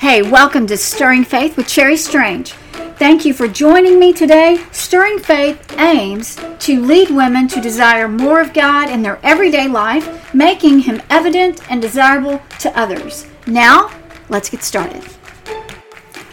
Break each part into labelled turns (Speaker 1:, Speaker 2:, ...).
Speaker 1: Hey, welcome to Stirring Faith with Cherry Strange. Thank you for joining me today. Stirring Faith aims to lead women to desire more of God in their everyday life, making Him evident and desirable to others. Now, let's get started.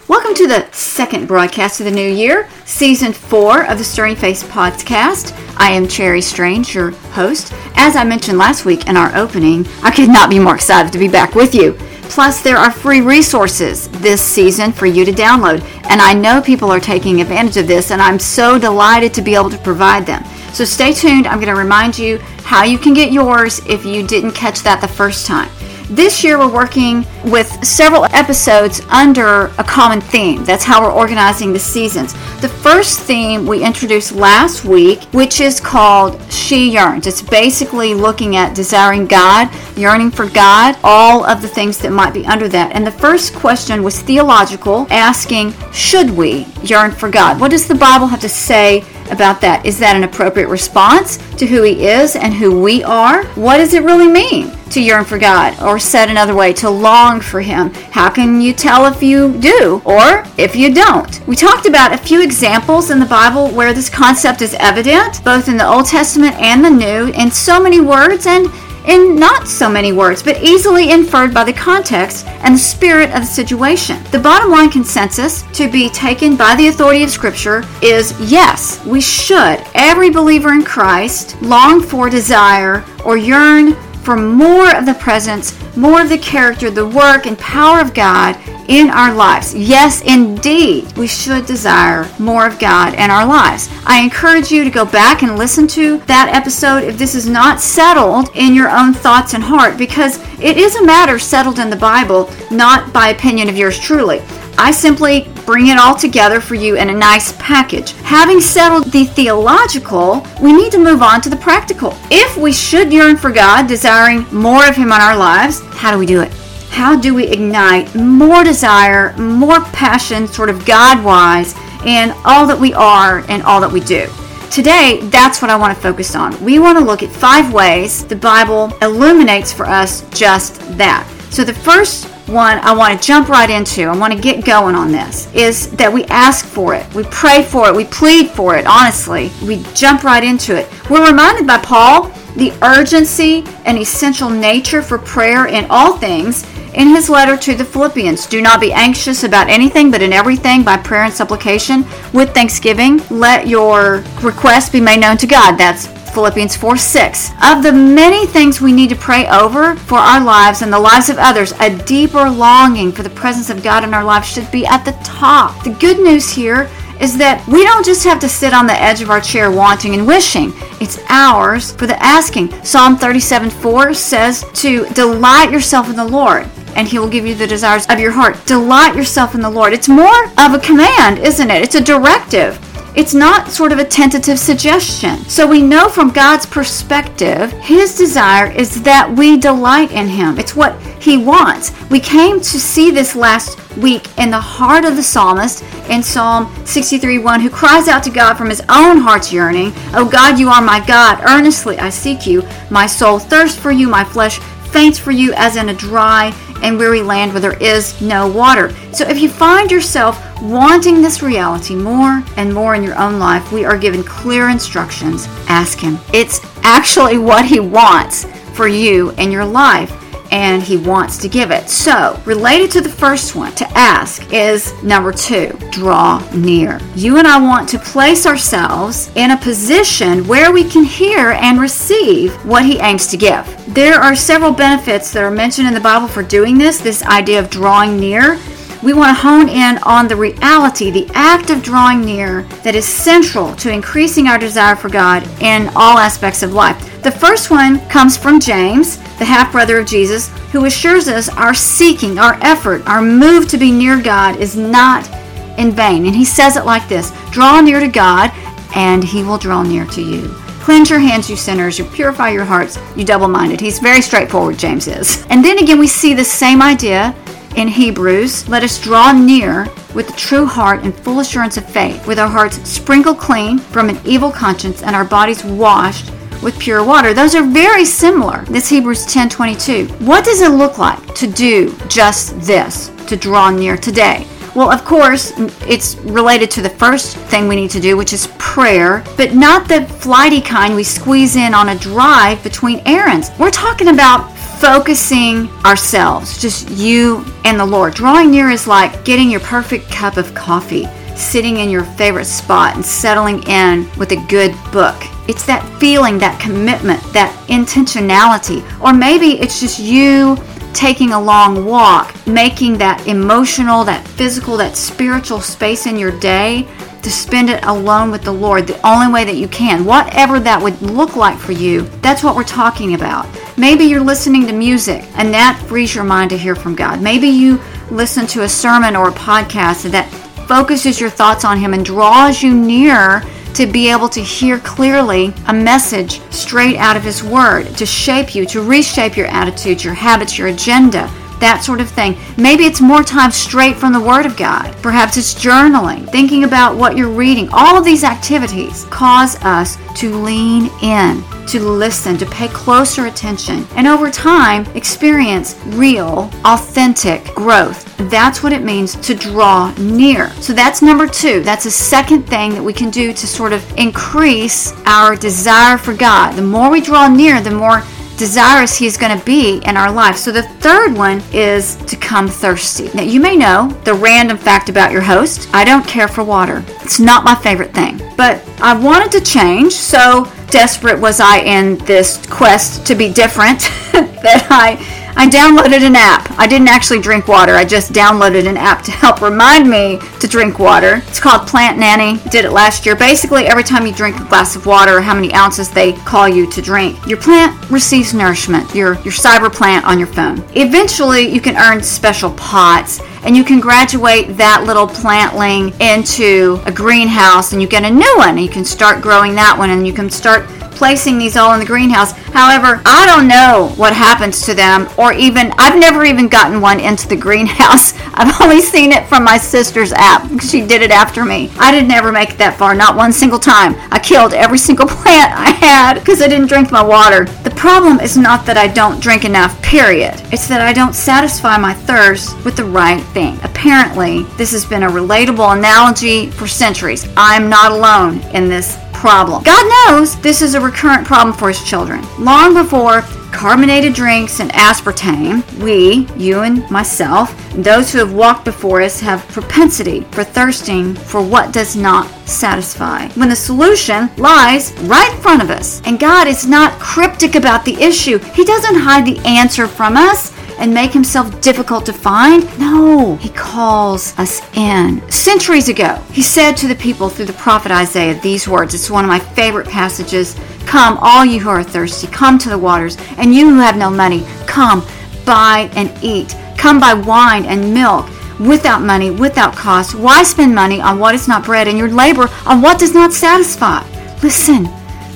Speaker 1: Welcome to the second broadcast of the new year, season four of the Stirring Faith podcast. I am Cherry Strange, your host. As I mentioned last week in our opening, I could not be more excited to be back with you. Plus, there are free resources this season for you to download. And I know people are taking advantage of this, and I'm so delighted to be able to provide them. So stay tuned. I'm going to remind you how you can get yours if you didn't catch that the first time. This year, we're working with several episodes under a common theme. That's how we're organizing the seasons. The first theme we introduced last week, which is called She Yearns. It's basically looking at desiring God, yearning for God, all of the things that might be under that. And the first question was theological, asking, Should we yearn for God? What does the Bible have to say about that? Is that an appropriate response to who He is and who we are? What does it really mean? To yearn for God, or said another way, to long for Him. How can you tell if you do or if you don't? We talked about a few examples in the Bible where this concept is evident, both in the Old Testament and the New, in so many words and in not so many words, but easily inferred by the context and the spirit of the situation. The bottom line consensus to be taken by the authority of Scripture is yes, we should, every believer in Christ, long for, desire, or yearn for more of the presence, more of the character, the work, and power of God in our lives. Yes, indeed, we should desire more of God in our lives. I encourage you to go back and listen to that episode if this is not settled in your own thoughts and heart, because it is a matter settled in the Bible, not by opinion of yours truly. I simply bring it all together for you in a nice package. Having settled the theological, we need to move on to the practical. If we should yearn for God, desiring more of Him in our lives, how do we do it? How do we ignite more desire, more passion, sort of God wise, in all that we are and all that we do? Today, that's what I want to focus on. We want to look at five ways the Bible illuminates for us just that. So, the first one I want to jump right into, I want to get going on this, is that we ask for it. We pray for it. We plead for it, honestly. We jump right into it. We're reminded by Paul the urgency and essential nature for prayer in all things in his letter to the Philippians. Do not be anxious about anything, but in everything, by prayer and supplication, with thanksgiving, let your requests be made known to God. That's Philippians 4 6. Of the many things we need to pray over for our lives and the lives of others, a deeper longing for the presence of God in our lives should be at the top. The good news here is that we don't just have to sit on the edge of our chair wanting and wishing. It's ours for the asking. Psalm 37 4 says to delight yourself in the Lord and he will give you the desires of your heart. Delight yourself in the Lord. It's more of a command, isn't it? It's a directive. It's not sort of a tentative suggestion. So we know from God's perspective, His desire is that we delight in Him. It's what He wants. We came to see this last week in the heart of the psalmist in Psalm 63 1, who cries out to God from his own heart's yearning, Oh God, you are my God. Earnestly I seek you. My soul thirsts for you. My flesh faints for you as in a dry and weary land where there is no water. So if you find yourself wanting this reality more and more in your own life, we are given clear instructions. Ask Him. It's actually what He wants for you in your life and he wants to give it. So, related to the first one, to ask is number two, draw near. You and I want to place ourselves in a position where we can hear and receive what he aims to give. There are several benefits that are mentioned in the Bible for doing this, this idea of drawing near we want to hone in on the reality, the act of drawing near that is central to increasing our desire for God in all aspects of life. The first one comes from James, the half brother of Jesus, who assures us our seeking, our effort, our move to be near God is not in vain. And he says it like this Draw near to God, and he will draw near to you. Cleanse your hands, you sinners. You purify your hearts, you double minded. He's very straightforward, James is. And then again, we see the same idea in Hebrews, let us draw near with a true heart and full assurance of faith, with our hearts sprinkled clean from an evil conscience and our bodies washed with pure water. Those are very similar. This Hebrews 10:22. What does it look like to do just this? to draw near today? Well, of course, it's related to the first thing we need to do, which is prayer, but not the flighty kind we squeeze in on a drive between errands. We're talking about focusing ourselves, just you and the Lord. Drawing near is like getting your perfect cup of coffee, sitting in your favorite spot, and settling in with a good book. It's that feeling, that commitment, that intentionality. Or maybe it's just you taking a long walk, making that emotional, that physical, that spiritual space in your day to spend it alone with the Lord the only way that you can. Whatever that would look like for you, that's what we're talking about. Maybe you're listening to music and that frees your mind to hear from God. Maybe you listen to a sermon or a podcast that focuses your thoughts on Him and draws you near to be able to hear clearly a message straight out of His Word, to shape you, to reshape your attitudes, your habits, your agenda, that sort of thing. Maybe it's more time straight from the Word of God. Perhaps it's journaling, thinking about what you're reading. All of these activities cause us to lean in to listen, to pay closer attention, and over time experience real, authentic growth. That's what it means to draw near. So that's number two. That's a second thing that we can do to sort of increase our desire for God. The more we draw near, the more desirous he is going to be in our life. So the third one is to come thirsty. Now you may know the random fact about your host. I don't care for water. It's not my favorite thing. But I wanted to change, so desperate was I in this quest to be different that I I downloaded an app. I didn't actually drink water. I just downloaded an app to help remind me to drink water. It's called Plant Nanny. Did it last year. Basically, every time you drink a glass of water, how many ounces they call you to drink, your plant receives nourishment. Your your cyber plant on your phone. Eventually, you can earn special pots and you can graduate that little plantling into a greenhouse and you get a new one you can start growing that one and you can start placing these all in the greenhouse. However, I don't know what happens to them, or even, I've never even gotten one into the greenhouse. I've only seen it from my sister's app. She did it after me. I did never make it that far, not one single time. I killed every single plant I had because I didn't drink my water. The problem is not that I don't drink enough, period. It's that I don't satisfy my thirst with the right thing. Apparently, this has been a relatable analogy for centuries. I'm not alone in this problem. God knows this is a recurrent problem for his children. Long before carbonated drinks and aspartame, we, you and myself, and those who have walked before us have propensity for thirsting for what does not satisfy. When the solution lies right in front of us. And God is not cryptic about the issue. He doesn't hide the answer from us and make himself difficult to find. No, he calls us in. Centuries ago, he said to the people through the prophet Isaiah these words. It's one of my favorite passages. Come, all you who are thirsty, come to the waters, and you who have no money, come, buy and eat. Come buy wine and milk without money, without cost. Why spend money on what is not bread and your labor on what does not satisfy? Listen,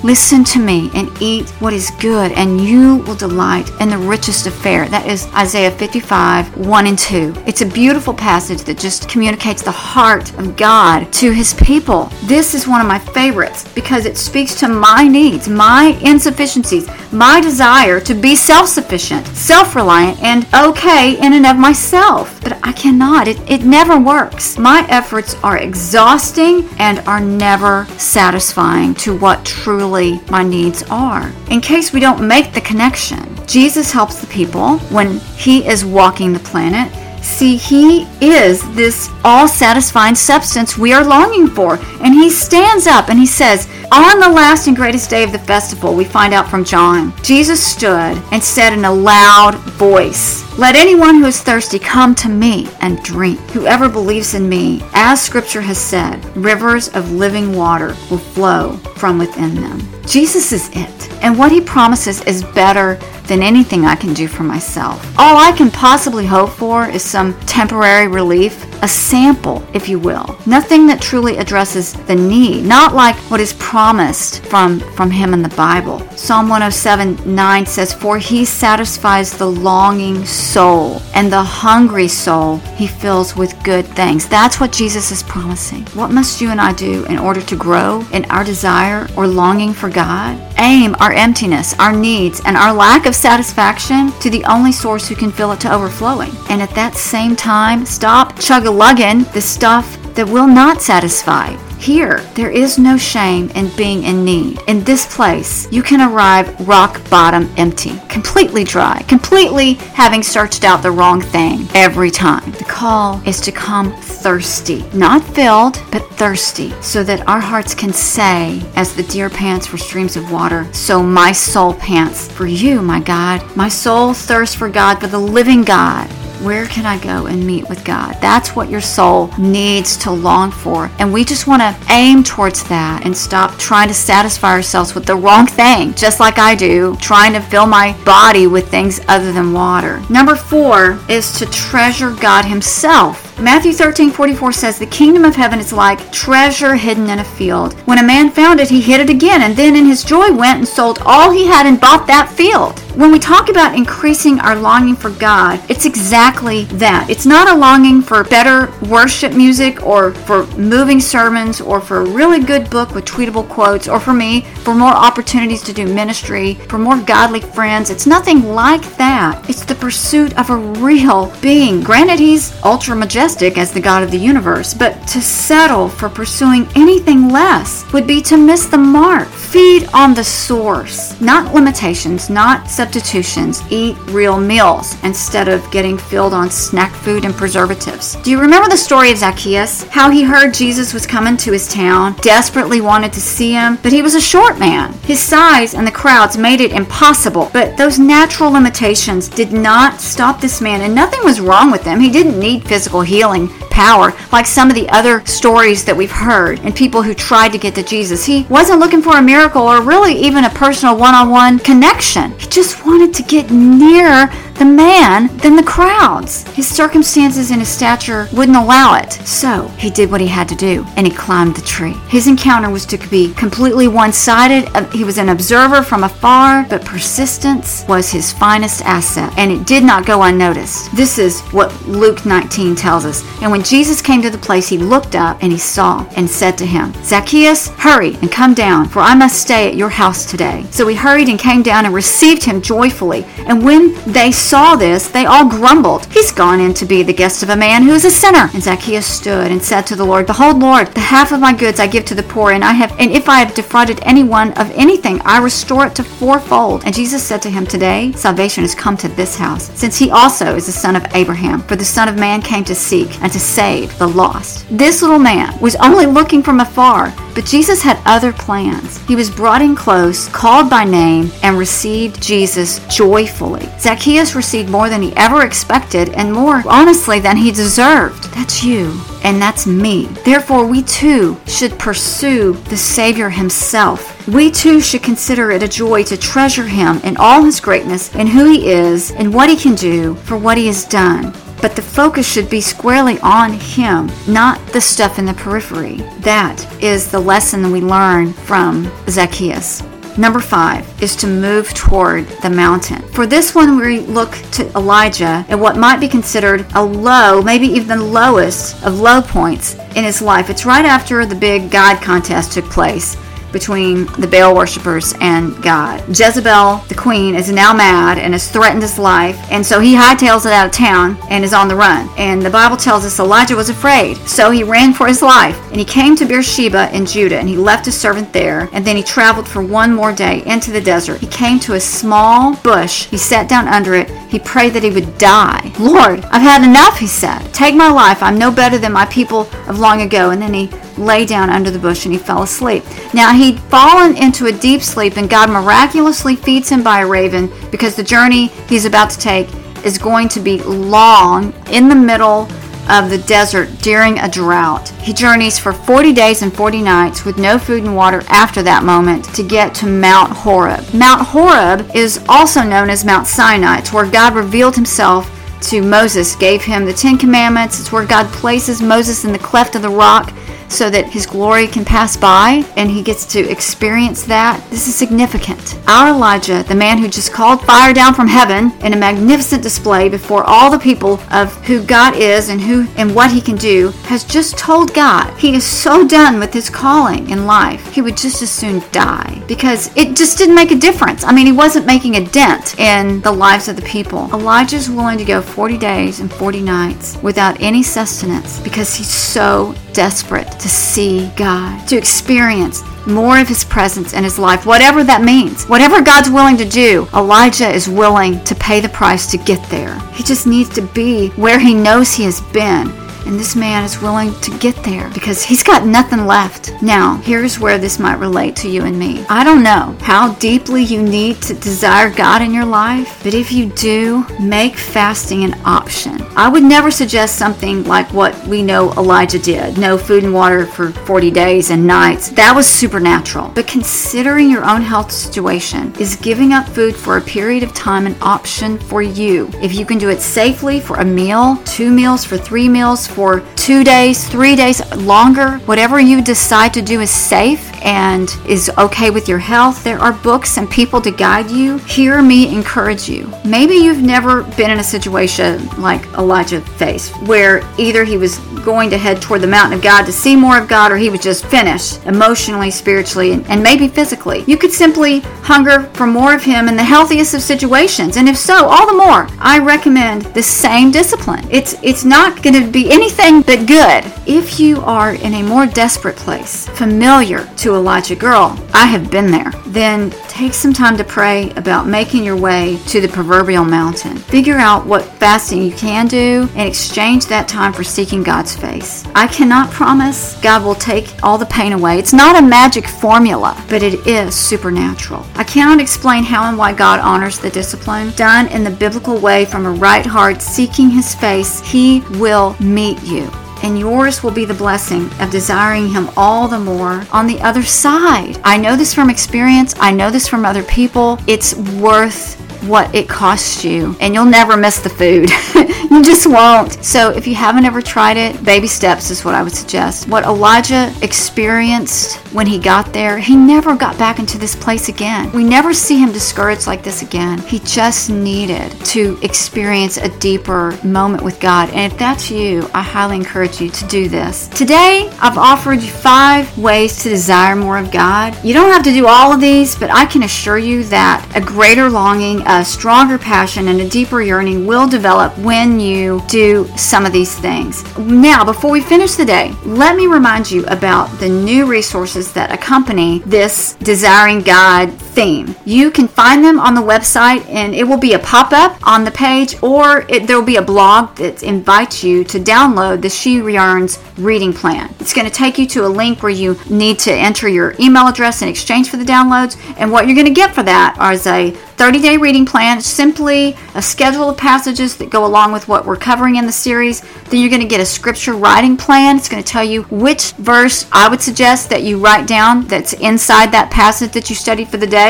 Speaker 1: Listen to me and eat what is good, and you will delight in the richest of fare. That is Isaiah 55, 1 and 2. It's a beautiful passage that just communicates the heart of God to his people. This is one of my favorites because it speaks to my needs, my insufficiencies, my desire to be self sufficient, self reliant, and okay in and of myself. But I cannot. It, it never works. My efforts are exhausting and are never satisfying to what truly my needs are. In case we don't make the connection, Jesus helps the people when he is walking the planet. See, he is this all satisfying substance we are longing for. And he stands up and he says, On the last and greatest day of the festival, we find out from John, Jesus stood and said in a loud voice, Let anyone who is thirsty come to me and drink. Whoever believes in me, as scripture has said, rivers of living water will flow from within them. Jesus is it. And what he promises is better than anything I can do for myself. All I can possibly hope for is some temporary relief a sample, if you will. Nothing that truly addresses the need, not like what is promised from, from him in the Bible. Psalm 107 9 says, For he satisfies the longing soul, and the hungry soul he fills with good things. That's what Jesus is promising. What must you and I do in order to grow in our desire or longing for God? Aim our emptiness, our needs, and our lack of satisfaction to the only source who can fill it to overflowing. And at that same time, stop chug a lugging the stuff that will not satisfy. Here, there is no shame in being in need. In this place, you can arrive rock bottom empty, completely dry, completely having searched out the wrong thing every time. The call is to come thirsty, not filled, but thirsty, so that our hearts can say, as the deer pants for streams of water, so my soul pants for you, my God. My soul thirsts for God, for the living God. Where can I go and meet with God? That's what your soul needs to long for. And we just want to aim towards that and stop trying to satisfy ourselves with the wrong thing, just like I do, trying to fill my body with things other than water. Number four is to treasure God Himself. Matthew 13 44 says, The kingdom of heaven is like treasure hidden in a field. When a man found it, he hid it again, and then in his joy went and sold all he had and bought that field. When we talk about increasing our longing for God, it's exactly that. It's not a longing for better worship music or for moving sermons or for a really good book with tweetable quotes or for me for more opportunities to do ministry, for more godly friends. It's nothing like that. It's the pursuit of a real being. Granted, he's ultra majestic as the God of the universe, but to settle for pursuing anything less would be to miss the mark. Feed on the source, not limitations, not substitutions. Eat real meals instead of getting filled on snack food and preservatives. Do you remember the story of Zacchaeus? How he heard Jesus was coming to his town, desperately wanted to see him, but he was a short man. His size and the crowds made it impossible, but those natural limitations did not stop this man, and nothing was wrong with him. He didn't need physical healing power like some of the other stories that we've heard and people who tried to get to Jesus. He wasn't looking for a miracle or really even a personal one on one connection. He just wanted to get nearer the man than the crowds. His circumstances and his stature wouldn't allow it. So he did what he had to do and he climbed the tree. His encounter was to be completely one sided. Uh, he was an observer from afar, but persistence was his finest asset and it did not go unnoticed. This is what Luke 19 tells us. And when Jesus came to the place, he looked up and he saw and said to him, Zacchaeus, hurry and come down, for I must stay at your house today. So he hurried and came down and received him joyfully. And when they saw this, they all grumbled, He's gone in to be the guest of a man who is a sinner. And Zacchaeus stood and said to the Lord, Behold, Lord, the half of my goods I give to the poor, and I have and if I have defrauded anyone of anything, I restore it to fourfold. And Jesus said to him, Today salvation has come to this house, since he also is the son of Abraham. For the Son of Man came to seek and to save the lost. This little man was only looking from afar, but Jesus had other plans. He was brought in close, called by name, and received Jesus joyfully. Zacchaeus received more than he ever expected and more, honestly, than he deserved. That's you, and that's me. Therefore, we too should pursue the Savior himself. We too should consider it a joy to treasure him in all his greatness and who he is and what he can do for what he has done but the focus should be squarely on Him, not the stuff in the periphery. That is the lesson we learn from Zacchaeus. Number five is to move toward the mountain. For this one, we look to Elijah at what might be considered a low, maybe even the lowest of low points in his life. It's right after the big God contest took place between the Baal worshippers and God. Jezebel, the queen, is now mad and has threatened his life, and so he hightails it out of town and is on the run. And the Bible tells us Elijah was afraid, so he ran for his life. And he came to Beersheba in Judah, and he left his servant there, and then he traveled for one more day into the desert. He came to a small bush. He sat down under it. He prayed that he would die. Lord, I've had enough, he said. Take my life. I'm no better than my people of long ago. And then he lay down under the bush and he fell asleep. Now he'd fallen into a deep sleep, and God miraculously feeds him by a raven because the journey he's about to take is going to be long in the middle of the desert during a drought. He journeys for 40 days and 40 nights with no food and water after that moment to get to Mount Horeb. Mount Horeb is also known as Mount Sinai. It's where God revealed himself to Moses, gave him the Ten Commandments. It's where God places Moses in the cleft of the rock so that his glory can pass by and he gets to experience that. This is significant. Our Elijah, the man who just called fire down from heaven in a magnificent display before all the people of who God is and who and what he can do, has just told God he is so done with his calling in life. He would just as soon die because it just didn't make a difference. I mean, he wasn't making a dent in the lives of the people. Elijah's willing to go 40 days and 40 nights without any sustenance because he's so desperate to see God, to experience more of His presence in his life, whatever that means. Whatever God's willing to do, Elijah is willing to pay the price to get there. He just needs to be where he knows he has been and this man is willing to get there because he's got nothing left. Now, here's where this might relate to you and me. I don't know how deeply you need to desire God in your life, but if you do, make fasting an option. I would never suggest something like what we know Elijah did no food and water for 40 days and nights. That was supernatural. But considering your own health situation, is giving up food for a period of time an option for you? If you can do it safely for a meal, two meals, for three meals, for two days, three days, longer. Whatever you decide to do is safe and is okay with your health. There are books and people to guide you. Hear me encourage you. Maybe you've never been in a situation like Elijah faced, where either he was going to head toward the mountain of God to see more of God, or he was just finished emotionally, spiritually, and, and maybe physically. You could simply hunger for more of Him in the healthiest of situations, and if so, all the more. I recommend the same discipline. It's it's not going to be anything but good. If you are in a more desperate place, familiar to Elijah girl, I have been there, then take some time to pray about making your way to the proverbial mountain. Figure out what fasting you can do and exchange that time for seeking God's face. I cannot promise God will take all the pain away. It's not a magic formula, but it is supernatural. I cannot explain how and why God honors the discipline. Done in the biblical way from a right heart, seeking His face, He will meet you. And yours will be the blessing of desiring Him all the more on the other side. I know this from experience. I know this from other people. It's worth what it costs you, and you'll never miss the food. you just won't. So, if you haven't ever tried it, baby steps is what I would suggest. What Elijah experienced when he got there, he never got back into this place again. We never see him discouraged like this again. He just needed to experience a deeper moment with God. And if that's you, I highly encourage you to do this. Today, I've offered you five ways to desire more of God. You don't have to do all of these, but I can assure you that a greater longing, a stronger passion, and a deeper yearning will develop when you do some of these things. Now, before we finish the day, let me remind you about the new resources that accompany this Desiring God theme. You can find them on the website and it will be a pop up on the page or there will be a blog that invites you to download the She Yearns reading plan. It's going to take you to a link where you need to enter your email address in exchange for the downloads. And what you're going to get for that is a 30 day reading plan. It's simply a schedule of passages that go along with what we're covering in the series. Then you're going to get a scripture writing plan. It's going to tell you which verse I would suggest that you write down that's inside that passage that you studied for the day.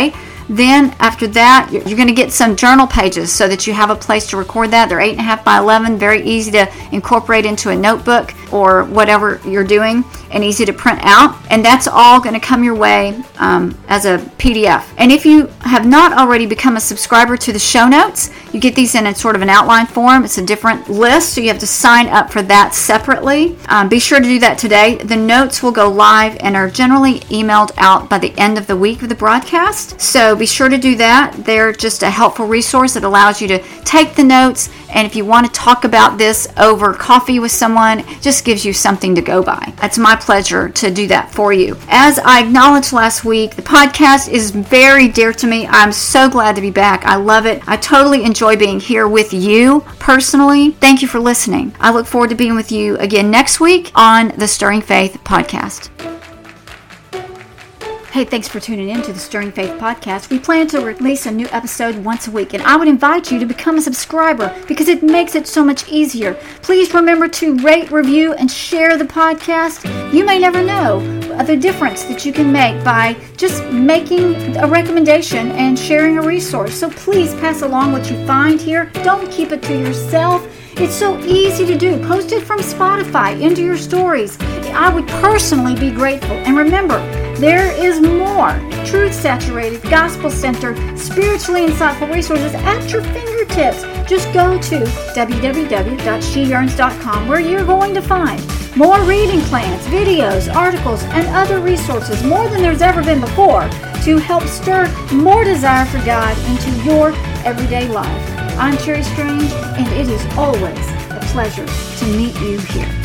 Speaker 1: Then after that, you're going to get some journal pages so that you have a place to record that. They're 8.5 by 11, very easy to incorporate into a notebook or whatever you're doing and easy to print out. And that's all going to come your way um, as a PDF. And if you have not already become a subscriber to the show notes, you get these in a sort of an outline form. It's a different list, so you have to sign up for that separately. Um, be sure to do that today. The notes will go live and are generally emailed out by the end of the week of the broadcast. So be sure to do that. They're just a helpful resource that allows you to take the notes. And if you want to talk about this over coffee with someone, just gives you something to go by. It's my pleasure to do that for you. As I acknowledged last week, the podcast is very dear to me. I'm so glad to be back. I love it. I totally enjoy being here with you personally. Thank you for listening. I look forward to being with you again next week on the Stirring Faith podcast. Hey, thanks for tuning in to the Stirring Faith podcast. We plan to release a new episode once a week, and I would invite you to become a subscriber because it makes it so much easier. Please remember to rate, review, and share the podcast. You may never know the difference that you can make by just making a recommendation and sharing a resource. So please pass along what you find here. Don't keep it to yourself. It's so easy to do. Post it from Spotify into your stories. I would personally be grateful. And remember, there is more truth saturated, gospel centered, spiritually insightful resources at your fingertips. Just go to www.sheyearns.com where you're going to find more reading plans, videos, articles, and other resources, more than there's ever been before, to help stir more desire for God into your everyday life. I'm Cherry Strange, and it is always a pleasure to meet you here.